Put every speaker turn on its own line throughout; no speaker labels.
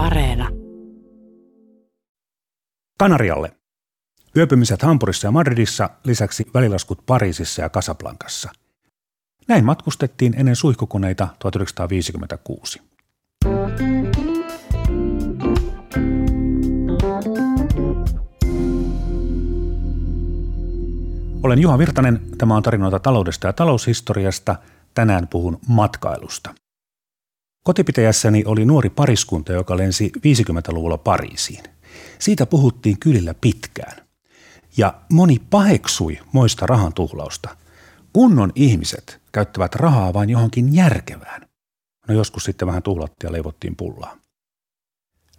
Areena.
Kanarialle. Yöpymiset Hampurissa ja Madridissa, lisäksi välilaskut Pariisissa ja Casablancassa. Näin matkustettiin ennen suihkukoneita 1956. Olen Juha Virtanen, tämä on tarinoita taloudesta ja taloushistoriasta. Tänään puhun matkailusta. Kotipitäjässäni oli nuori pariskunta, joka lensi 50-luvulla Pariisiin. Siitä puhuttiin kylillä pitkään. Ja moni paheksui moista rahan tuhlausta. Kunnon ihmiset käyttävät rahaa vain johonkin järkevään. No joskus sitten vähän tuhlattiin ja leivottiin pullaa.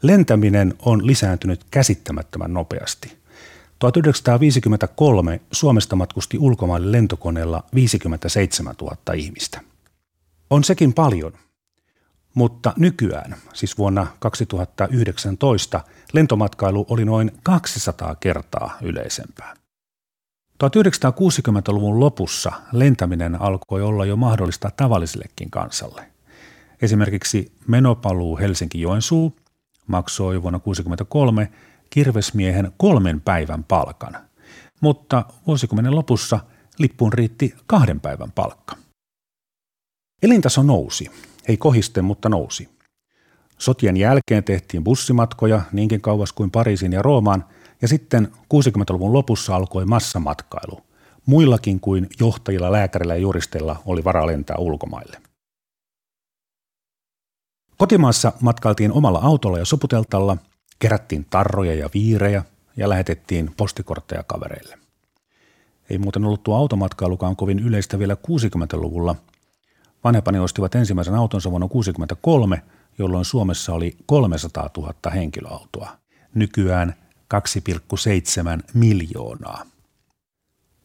Lentäminen on lisääntynyt käsittämättömän nopeasti – 1953 Suomesta matkusti ulkomaille lentokoneella 57 000 ihmistä. On sekin paljon, mutta nykyään, siis vuonna 2019, lentomatkailu oli noin 200 kertaa yleisempää. 1960-luvun lopussa lentäminen alkoi olla jo mahdollista tavallisillekin kansalle. Esimerkiksi menopaluu Helsinki-Joensuu maksoi vuonna 1963 kirvesmiehen kolmen päivän palkan, mutta vuosikymmenen lopussa lippuun riitti kahden päivän palkka. Elintaso nousi, ei kohiste, mutta nousi. Sotien jälkeen tehtiin bussimatkoja niinkin kauas kuin Pariisin ja Roomaan, ja sitten 60-luvun lopussa alkoi massamatkailu. Muillakin kuin johtajilla, lääkärillä ja juristeilla oli varaa lentää ulkomaille. Kotimaassa matkailtiin omalla autolla ja soputeltalla – Kerättiin tarroja ja viirejä ja lähetettiin postikortteja kavereille. Ei muuten ollut tuo automatkailukaan kovin yleistä vielä 60-luvulla. Vanhempani ostivat ensimmäisen autonsa vuonna 63, jolloin Suomessa oli 300 000 henkilöautoa. Nykyään 2,7 miljoonaa.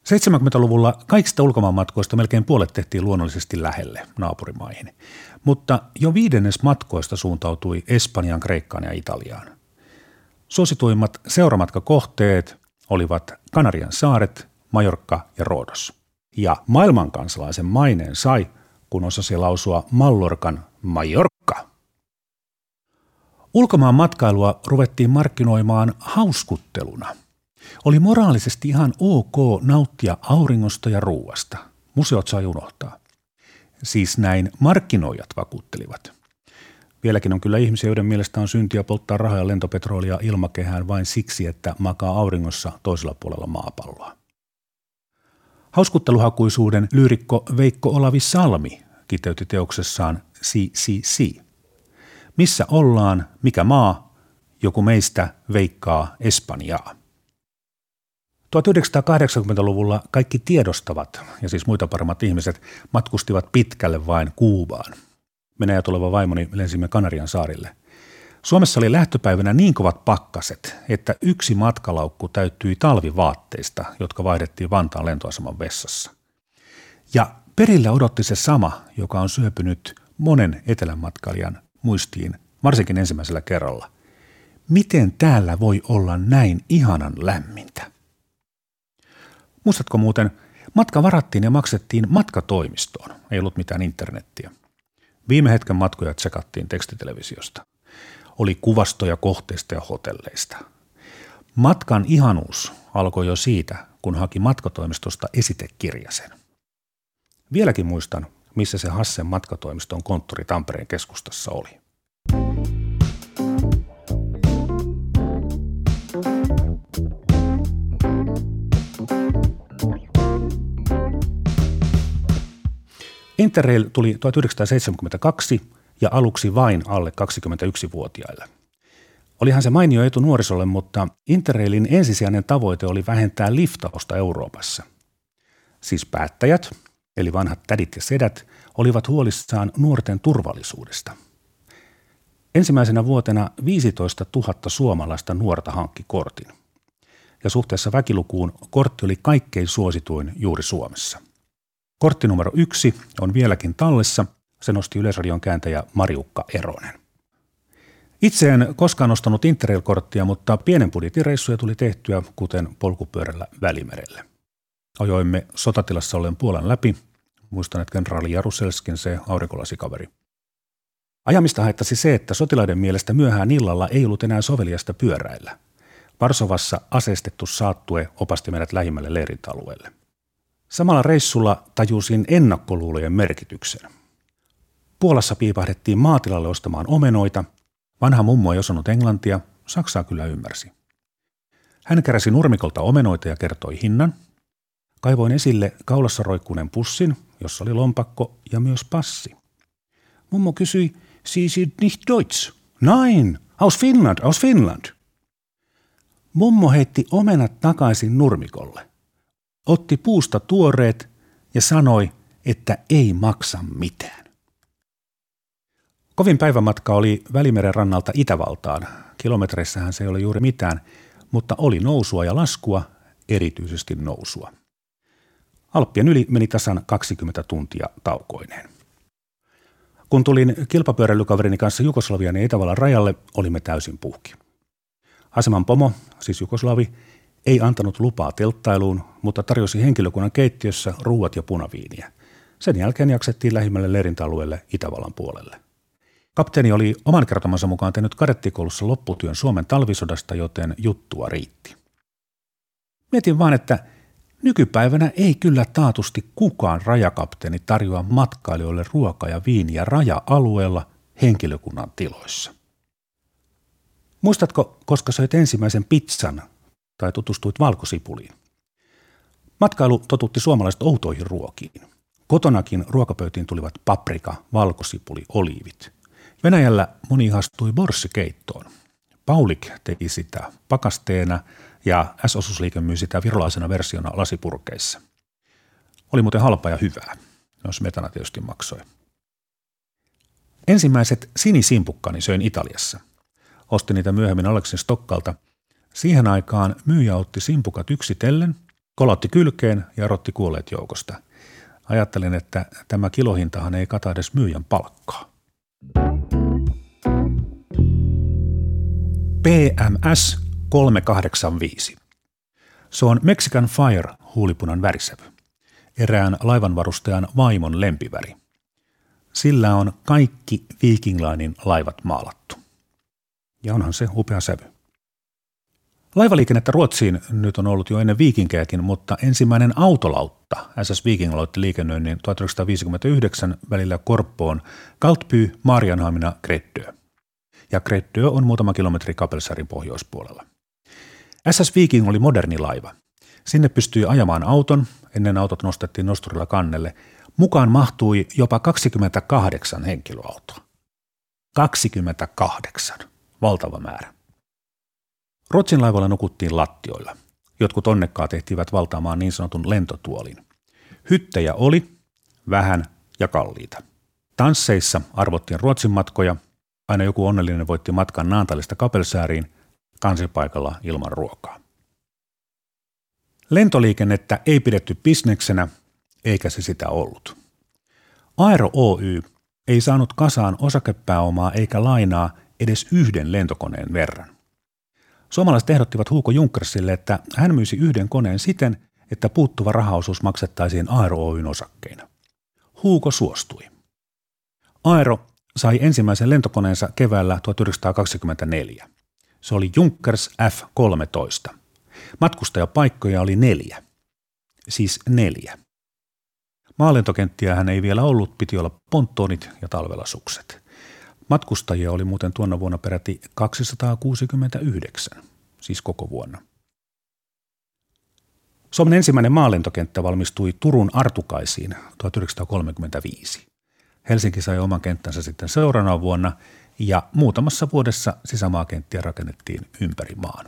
70-luvulla kaikista ulkomaanmatkoista melkein puolet tehtiin luonnollisesti lähelle naapurimaihin, mutta jo viidennes matkoista suuntautui Espanjaan, Kreikkaan ja Italiaan. Suosituimmat seuramatkakohteet olivat Kanarian saaret, Majorkka ja Roodos. Ja maailmankansalaisen maineen sai, kun osasi lausua Mallorkan Majorkka. Ulkomaan matkailua ruvettiin markkinoimaan hauskutteluna. Oli moraalisesti ihan ok nauttia auringosta ja ruuasta. Museot sai unohtaa. Siis näin markkinoijat vakuuttelivat. Vieläkin on kyllä ihmisiä, joiden mielestä on syntiä polttaa rahaa ja lentopetrolia ilmakehään vain siksi, että makaa auringossa toisella puolella maapalloa. Hauskutteluhakuisuuden lyyrikko Veikko Olavi Salmi kiteytti teoksessaan CCC. Missä ollaan, mikä maa, joku meistä veikkaa Espanjaa. 1980-luvulla kaikki tiedostavat, ja siis muita paremmat ihmiset, matkustivat pitkälle vain Kuubaan – minä ja tuleva vaimoni lensimme Kanarian saarille. Suomessa oli lähtöpäivänä niin kovat pakkaset, että yksi matkalaukku täyttyi talvivaatteista, jotka vaihdettiin Vantaan lentoaseman vessassa. Ja perillä odotti se sama, joka on syöpynyt monen etelänmatkailijan muistiin, varsinkin ensimmäisellä kerralla. Miten täällä voi olla näin ihanan lämmintä? Muistatko muuten, matka varattiin ja maksettiin matkatoimistoon. Ei ollut mitään internettiä. Viime hetken matkoja tsekattiin tekstitelevisiosta. Oli kuvastoja kohteista ja hotelleista. Matkan ihanuus alkoi jo siitä, kun haki matkatoimistosta esitekirjasen. Vieläkin muistan, missä se Hassen matkatoimiston konttori Tampereen keskustassa oli. Interrail tuli 1972 ja aluksi vain alle 21-vuotiaille. Olihan se mainio etu nuorisolle, mutta Interrailin ensisijainen tavoite oli vähentää liftausta Euroopassa. Siis päättäjät, eli vanhat tädit ja sedät, olivat huolissaan nuorten turvallisuudesta. Ensimmäisenä vuotena 15 000 suomalaista nuorta hankki kortin. Ja suhteessa väkilukuun kortti oli kaikkein suosituin juuri Suomessa. Kortti numero yksi on vieläkin tallessa. Se nosti Yleisradion kääntäjä Mariukka Eronen. Itse en koskaan ostanut Interrail-korttia, mutta pienen budjetin reissuja tuli tehtyä, kuten polkupyörällä Välimerelle. Ajoimme sotatilassa ollen Puolan läpi. Muistan, että kenraali Jaruselskin se aurinkolasikaveri. Ajamista haittasi se, että sotilaiden mielestä myöhään illalla ei ollut enää soveliasta pyöräillä. Varsovassa aseistettu saattue opasti meidät lähimmälle leirintäalueelle. Samalla reissulla tajusin ennakkoluulojen merkityksen. Puolassa piipahdettiin maatilalle ostamaan omenoita. Vanha mummo ei osannut englantia, Saksaa kyllä ymmärsi. Hän keräsi nurmikolta omenoita ja kertoi hinnan. Kaivoin esille kaulassa roikkuneen pussin, jossa oli lompakko ja myös passi. Mummo kysyi, Sie sind nicht Deutsch. Nein, aus Finland, aus Finland. Mummo heitti omenat takaisin nurmikolle. Otti puusta tuoreet ja sanoi, että ei maksa mitään. Kovin päivämatka oli Välimeren rannalta Itävaltaan. Kilometreissähän se ei ole juuri mitään, mutta oli nousua ja laskua, erityisesti nousua. Alppien yli meni tasan 20 tuntia taukoineen. Kun tulin kilpapyöräilykaverini kanssa Jugoslavian ja Itävallan rajalle, olimme täysin puhki. Aseman pomo, siis Jugoslavi, ei antanut lupaa telttailuun, mutta tarjosi henkilökunnan keittiössä ruuat ja punaviiniä. Sen jälkeen jaksettiin lähimmälle leirintäalueelle Itävallan puolelle. Kapteeni oli oman kertomansa mukaan tehnyt kadettikoulussa lopputyön Suomen talvisodasta, joten juttua riitti. Mietin vaan, että nykypäivänä ei kyllä taatusti kukaan rajakapteeni tarjoa matkailijoille ruokaa ja viiniä raja-alueella henkilökunnan tiloissa. Muistatko, koska söit ensimmäisen pizzan tai tutustuit valkosipuliin? Matkailu totutti suomalaiset outoihin ruokiin. Kotonakin ruokapöytiin tulivat paprika, valkosipuli, oliivit – Venäjällä moni ihastui borssikeittoon. Paulik teki sitä pakasteena ja S-osuusliike myi sitä virolaisena versiona lasipurkeissa. Oli muuten halpa ja hyvää, jos metana tietysti maksoi. Ensimmäiset sinisimpukkani söin Italiassa. Ostin niitä myöhemmin Aleksin Stokkalta. Siihen aikaan myyjä otti simpukat yksitellen, kolatti kylkeen ja erotti kuolleet joukosta. Ajattelin, että tämä kilohintahan ei kata edes myyjän palkkaa. PMS 385. Se on Mexican Fire huulipunan värisävy, erään laivanvarustajan vaimon lempiväri. Sillä on kaikki Viking Linein laivat maalattu. Ja onhan se upea sävy. Laivaliikennettä Ruotsiin nyt on ollut jo ennen viikinkejäkin, mutta ensimmäinen autolautta SS Viking aloitti liikennöinnin 1959 välillä Korppoon, Kaltpy, Marianhamina, Kreddö ja Krettö on muutama kilometri Kapelsarin pohjoispuolella. SS Viking oli moderni laiva. Sinne pystyi ajamaan auton, ennen autot nostettiin nosturilla kannelle. Mukaan mahtui jopa 28 henkilöautoa. 28, valtava määrä. Ruotsin laivalla nukuttiin lattioilla. Jotkut onnekkaat ehtivät valtaamaan niin sanotun lentotuolin. Hyttejä oli, vähän ja kalliita. Tansseissa arvottiin Ruotsin matkoja Aina joku onnellinen voitti matkan Naantalista Kapelsääriin kansipaikalla ilman ruokaa. Lentoliikennettä ei pidetty bisneksenä, eikä se sitä ollut. Aero Oy ei saanut kasaan osakepääomaa eikä lainaa edes yhden lentokoneen verran. Suomalaiset ehdottivat Huuko Junkersille, että hän myisi yhden koneen siten, että puuttuva rahaosuus maksettaisiin Aero Oyn osakkeina. Huuko suostui. Aero sai ensimmäisen lentokoneensa keväällä 1924. Se oli Junkers F-13. Matkustajapaikkoja oli neljä. Siis neljä. Maalentokenttiä hän ei vielä ollut, piti olla ponttoonit ja talvella sukset. Matkustajia oli muuten tuona vuonna peräti 269, siis koko vuonna. Suomen ensimmäinen maalentokenttä valmistui Turun Artukaisiin 1935. Helsinki sai oman kenttänsä sitten seuraavana vuonna ja muutamassa vuodessa sisämaakenttiä rakennettiin ympäri maan.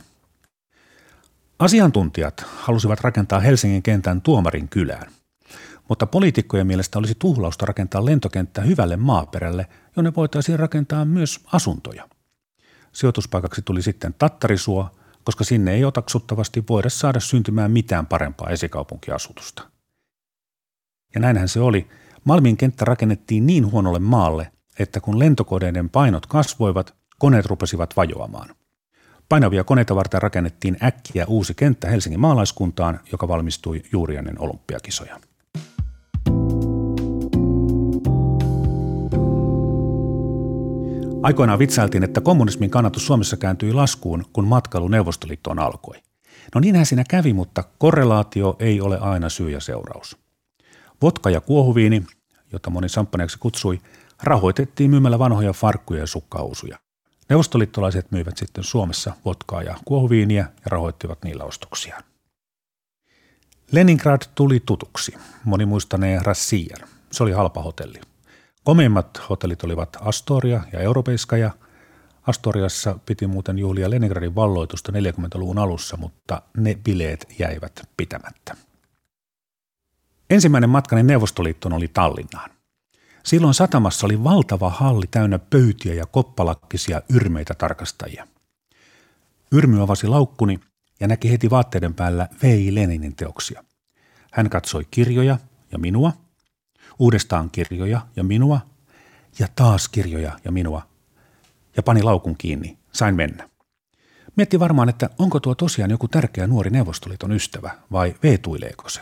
Asiantuntijat halusivat rakentaa Helsingin kentän tuomarin kylään, mutta poliitikkojen mielestä olisi tuhlausta rakentaa lentokenttä hyvälle maaperälle, jonne voitaisiin rakentaa myös asuntoja. Sijoituspaikaksi tuli sitten Tattarisuo, koska sinne ei otaksuttavasti voida saada syntymään mitään parempaa esikaupunkiasutusta. Ja näinhän se oli – Malmin kenttä rakennettiin niin huonolle maalle, että kun lentokoneiden painot kasvoivat, koneet rupesivat vajoamaan. Painavia koneita varten rakennettiin äkkiä uusi kenttä Helsingin maalaiskuntaan, joka valmistui juuri ennen olympiakisoja. – Aikoinaan vitsailtiin, että kommunismin kannatus Suomessa kääntyi laskuun, kun matkailu Neuvostoliittoon alkoi. No niinhän siinä kävi, mutta korrelaatio ei ole aina syy ja seuraus. Vodka ja kuohuviini, jota moni samppaneeksi kutsui, rahoitettiin myymällä vanhoja farkkuja ja sukkausuja. Neuvostoliittolaiset myivät sitten Suomessa vodkaa ja kuohuviiniä ja rahoittivat niillä ostoksiaan. Leningrad tuli tutuksi. Moni muistanee Rassier. Se oli halpa hotelli. Komeimmat hotellit olivat Astoria ja Europeiskaja. Astoriassa piti muuten juhlia Leningradin valloitusta 40-luvun alussa, mutta ne bileet jäivät pitämättä. Ensimmäinen matkani Neuvostoliittoon oli Tallinnaan. Silloin satamassa oli valtava halli täynnä pöytiä ja koppalakkisia yrmeitä tarkastajia. Yrmy avasi laukkuni ja näki heti vaatteiden päällä V.I. Leninin teoksia. Hän katsoi kirjoja ja minua, uudestaan kirjoja ja minua, ja taas kirjoja ja minua, ja pani laukun kiinni. Sain mennä. Mietti varmaan, että onko tuo tosiaan joku tärkeä nuori Neuvostoliiton ystävä vai veetuileeko se.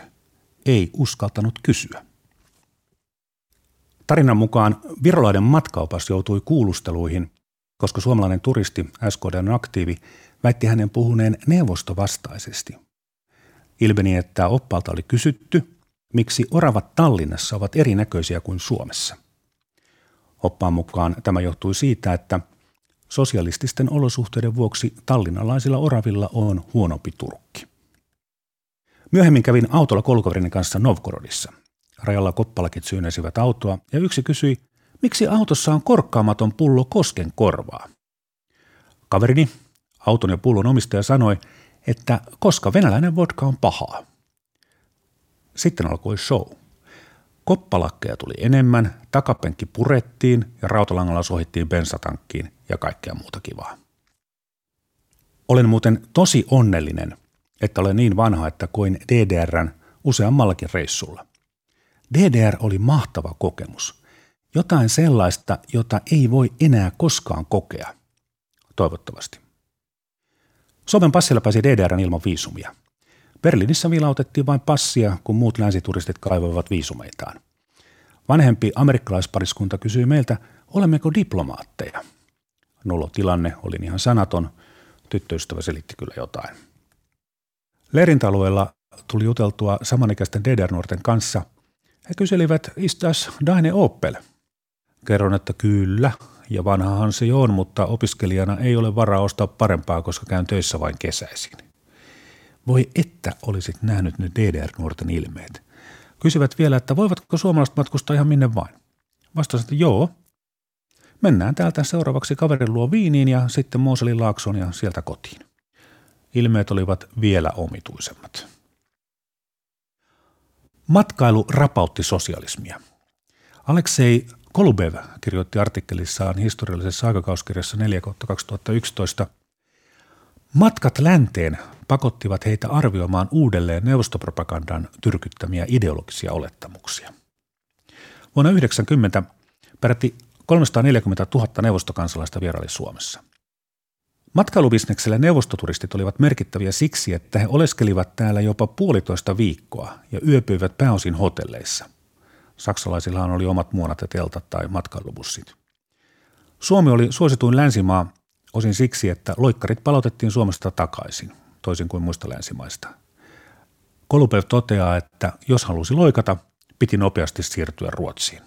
Ei uskaltanut kysyä. Tarinan mukaan virolainen matkaopas joutui kuulusteluihin, koska suomalainen turisti, SKDn aktiivi, väitti hänen puhuneen neuvostovastaisesti. Ilmeni, että oppalta oli kysytty, miksi oravat Tallinnassa ovat erinäköisiä kuin Suomessa. Oppaan mukaan tämä johtui siitä, että sosialististen olosuhteiden vuoksi tallinnalaisilla oravilla on huonompi turkki. Myöhemmin kävin autolla kolkaverini kanssa Novgorodissa. Rajalla koppalakit syynäsivät autoa ja yksi kysyi, miksi autossa on korkkaamaton pullo kosken korvaa. Kaverini, auton ja pullon omistaja sanoi, että koska venäläinen vodka on pahaa. Sitten alkoi show. Koppalakkeja tuli enemmän, takapenkki purettiin ja rautalangalla sohittiin bensatankkiin ja kaikkea muuta kivaa. Olen muuten tosi onnellinen, että olen niin vanha, että koin DDRn useammallakin reissulla. DDR oli mahtava kokemus. Jotain sellaista, jota ei voi enää koskaan kokea. Toivottavasti. Suomen passilla pääsi DDRn ilman viisumia. Berliinissä vilautettiin vain passia, kun muut länsituristit kaivoivat viisumeitaan. Vanhempi amerikkalaispariskunta kysyi meiltä, olemmeko diplomaatteja. tilanne oli ihan sanaton. Tyttöystävä selitti kyllä jotain. Leirintäalueella tuli juteltua samanikäisten DDR-nuorten kanssa – he kyselivät, istas Daine Opel? Kerron, että kyllä, ja vanhahan se on, mutta opiskelijana ei ole varaa ostaa parempaa, koska käyn töissä vain kesäisin. Voi että olisit nähnyt nyt DDR-nuorten ilmeet. Kysyvät vielä, että voivatko suomalaiset matkustaa ihan minne vain. Vastasin, että joo. Mennään täältä seuraavaksi kaverin luo Viiniin ja sitten Mooselin laakson ja sieltä kotiin. Ilmeet olivat vielä omituisemmat. Matkailu rapautti sosialismia. Aleksei Kolubev kirjoitti artikkelissaan historiallisessa aikakauskirjassa 4 2011 Matkat länteen pakottivat heitä arvioimaan uudelleen neuvostopropagandan tyrkyttämiä ideologisia olettamuksia. Vuonna 1990 peräti 340 000 neuvostokansalaista vieraili Suomessa. Matkailubisneksellä neuvostoturistit olivat merkittäviä siksi, että he oleskelivat täällä jopa puolitoista viikkoa ja yöpyivät pääosin hotelleissa. Saksalaisillahan oli omat muonat ja teltat tai matkailubussit. Suomi oli suosituin länsimaa osin siksi, että loikkarit palautettiin Suomesta takaisin, toisin kuin muista länsimaista. Kolupev toteaa, että jos halusi loikata, piti nopeasti siirtyä Ruotsiin.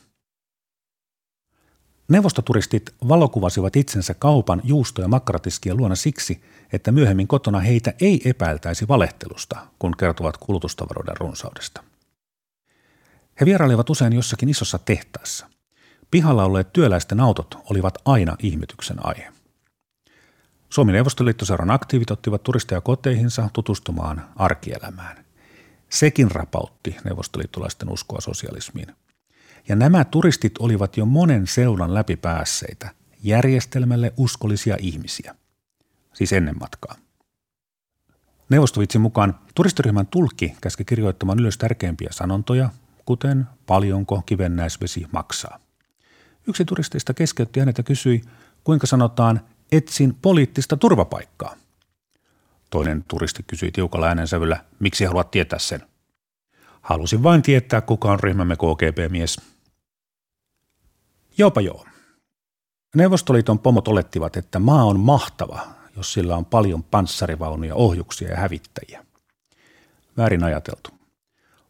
Neuvostoturistit valokuvasivat itsensä kaupan juusto- ja makkaratiskien luona siksi, että myöhemmin kotona heitä ei epäiltäisi valehtelusta, kun kertovat kulutustavaroiden runsaudesta. He vierailivat usein jossakin isossa tehtaassa. Pihalla olleet työläisten autot olivat aina ihmetyksen aihe. Suomen Neuvostoliittoseuran aktiivit ottivat turisteja koteihinsa tutustumaan arkielämään. Sekin rapautti neuvostoliittolaisten uskoa sosialismiin – ja nämä turistit olivat jo monen seulan läpipäässeitä, järjestelmälle uskollisia ihmisiä. Siis ennen matkaa. Neuvostovitsin mukaan turistiryhmän tulkki käski kirjoittamaan ylös tärkeimpiä sanontoja, kuten paljonko kivennäisvesi maksaa. Yksi turisteista keskeytti hänet ja kysyi, kuinka sanotaan etsin poliittista turvapaikkaa. Toinen turisti kysyi tiukalla äänensävyllä, miksi haluat tietää sen. Halusin vain tietää, kuka on ryhmämme KGB-mies. Jopa joo. Neuvostoliiton pomot olettivat, että maa on mahtava, jos sillä on paljon panssarivaunuja, ohjuksia ja hävittäjiä. Väärin ajateltu.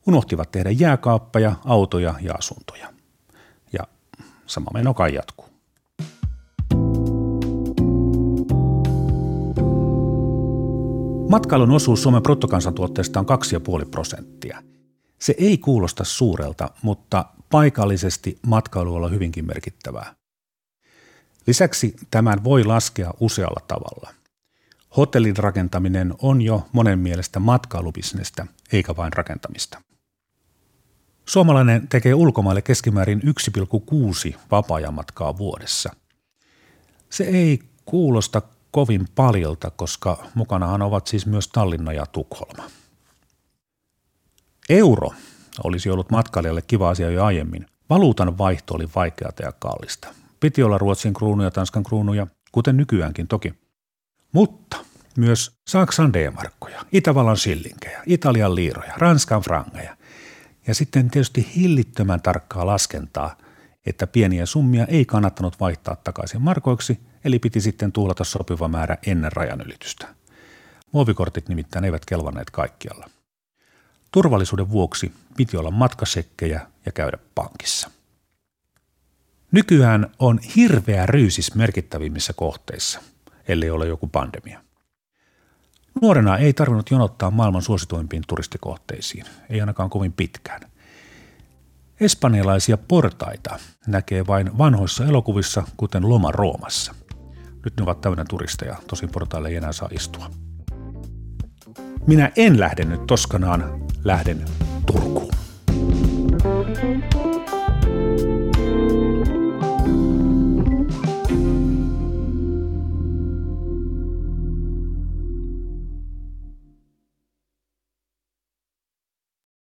Unohtivat tehdä jääkaappeja, autoja ja asuntoja. Ja sama meno kai jatkuu. Matkailun osuus Suomen bruttokansantuotteesta on 2,5 prosenttia. Se ei kuulosta suurelta, mutta paikallisesti matkailu on hyvinkin merkittävää. Lisäksi tämän voi laskea usealla tavalla. Hotellin rakentaminen on jo monen mielestä matkailubisnestä, eikä vain rakentamista. Suomalainen tekee ulkomaille keskimäärin 1,6 vapaa-ajanmatkaa vuodessa. Se ei kuulosta kovin paljolta, koska mukanahan ovat siis myös Tallinna ja Tukholma. Euro olisi ollut matkailijalle kiva asia jo aiemmin. Valuutan vaihto oli vaikeata ja kallista. Piti olla Ruotsin kruunuja, Tanskan kruunuja, kuten nykyäänkin toki. Mutta myös Saksan D-markkoja, Itävallan sillinkejä, Italian liiroja, Ranskan frangeja. Ja sitten tietysti hillittömän tarkkaa laskentaa, että pieniä summia ei kannattanut vaihtaa takaisin markoiksi, eli piti sitten tuhlata sopiva määrä ennen rajanylitystä. Muovikortit nimittäin eivät kelvanneet kaikkialla. Turvallisuuden vuoksi piti olla matkasekkejä ja käydä pankissa. Nykyään on hirveä ryysis merkittävimmissä kohteissa, ellei ole joku pandemia. Nuorena ei tarvinnut jonottaa maailman suosituimpiin turistikohteisiin, ei ainakaan kovin pitkään. Espanjalaisia portaita näkee vain vanhoissa elokuvissa, kuten Loma Roomassa. Nyt ne ovat täynnä turisteja, tosin portaille ei enää saa istua. Minä en lähde nyt Toskanaan, lähden Turkuun.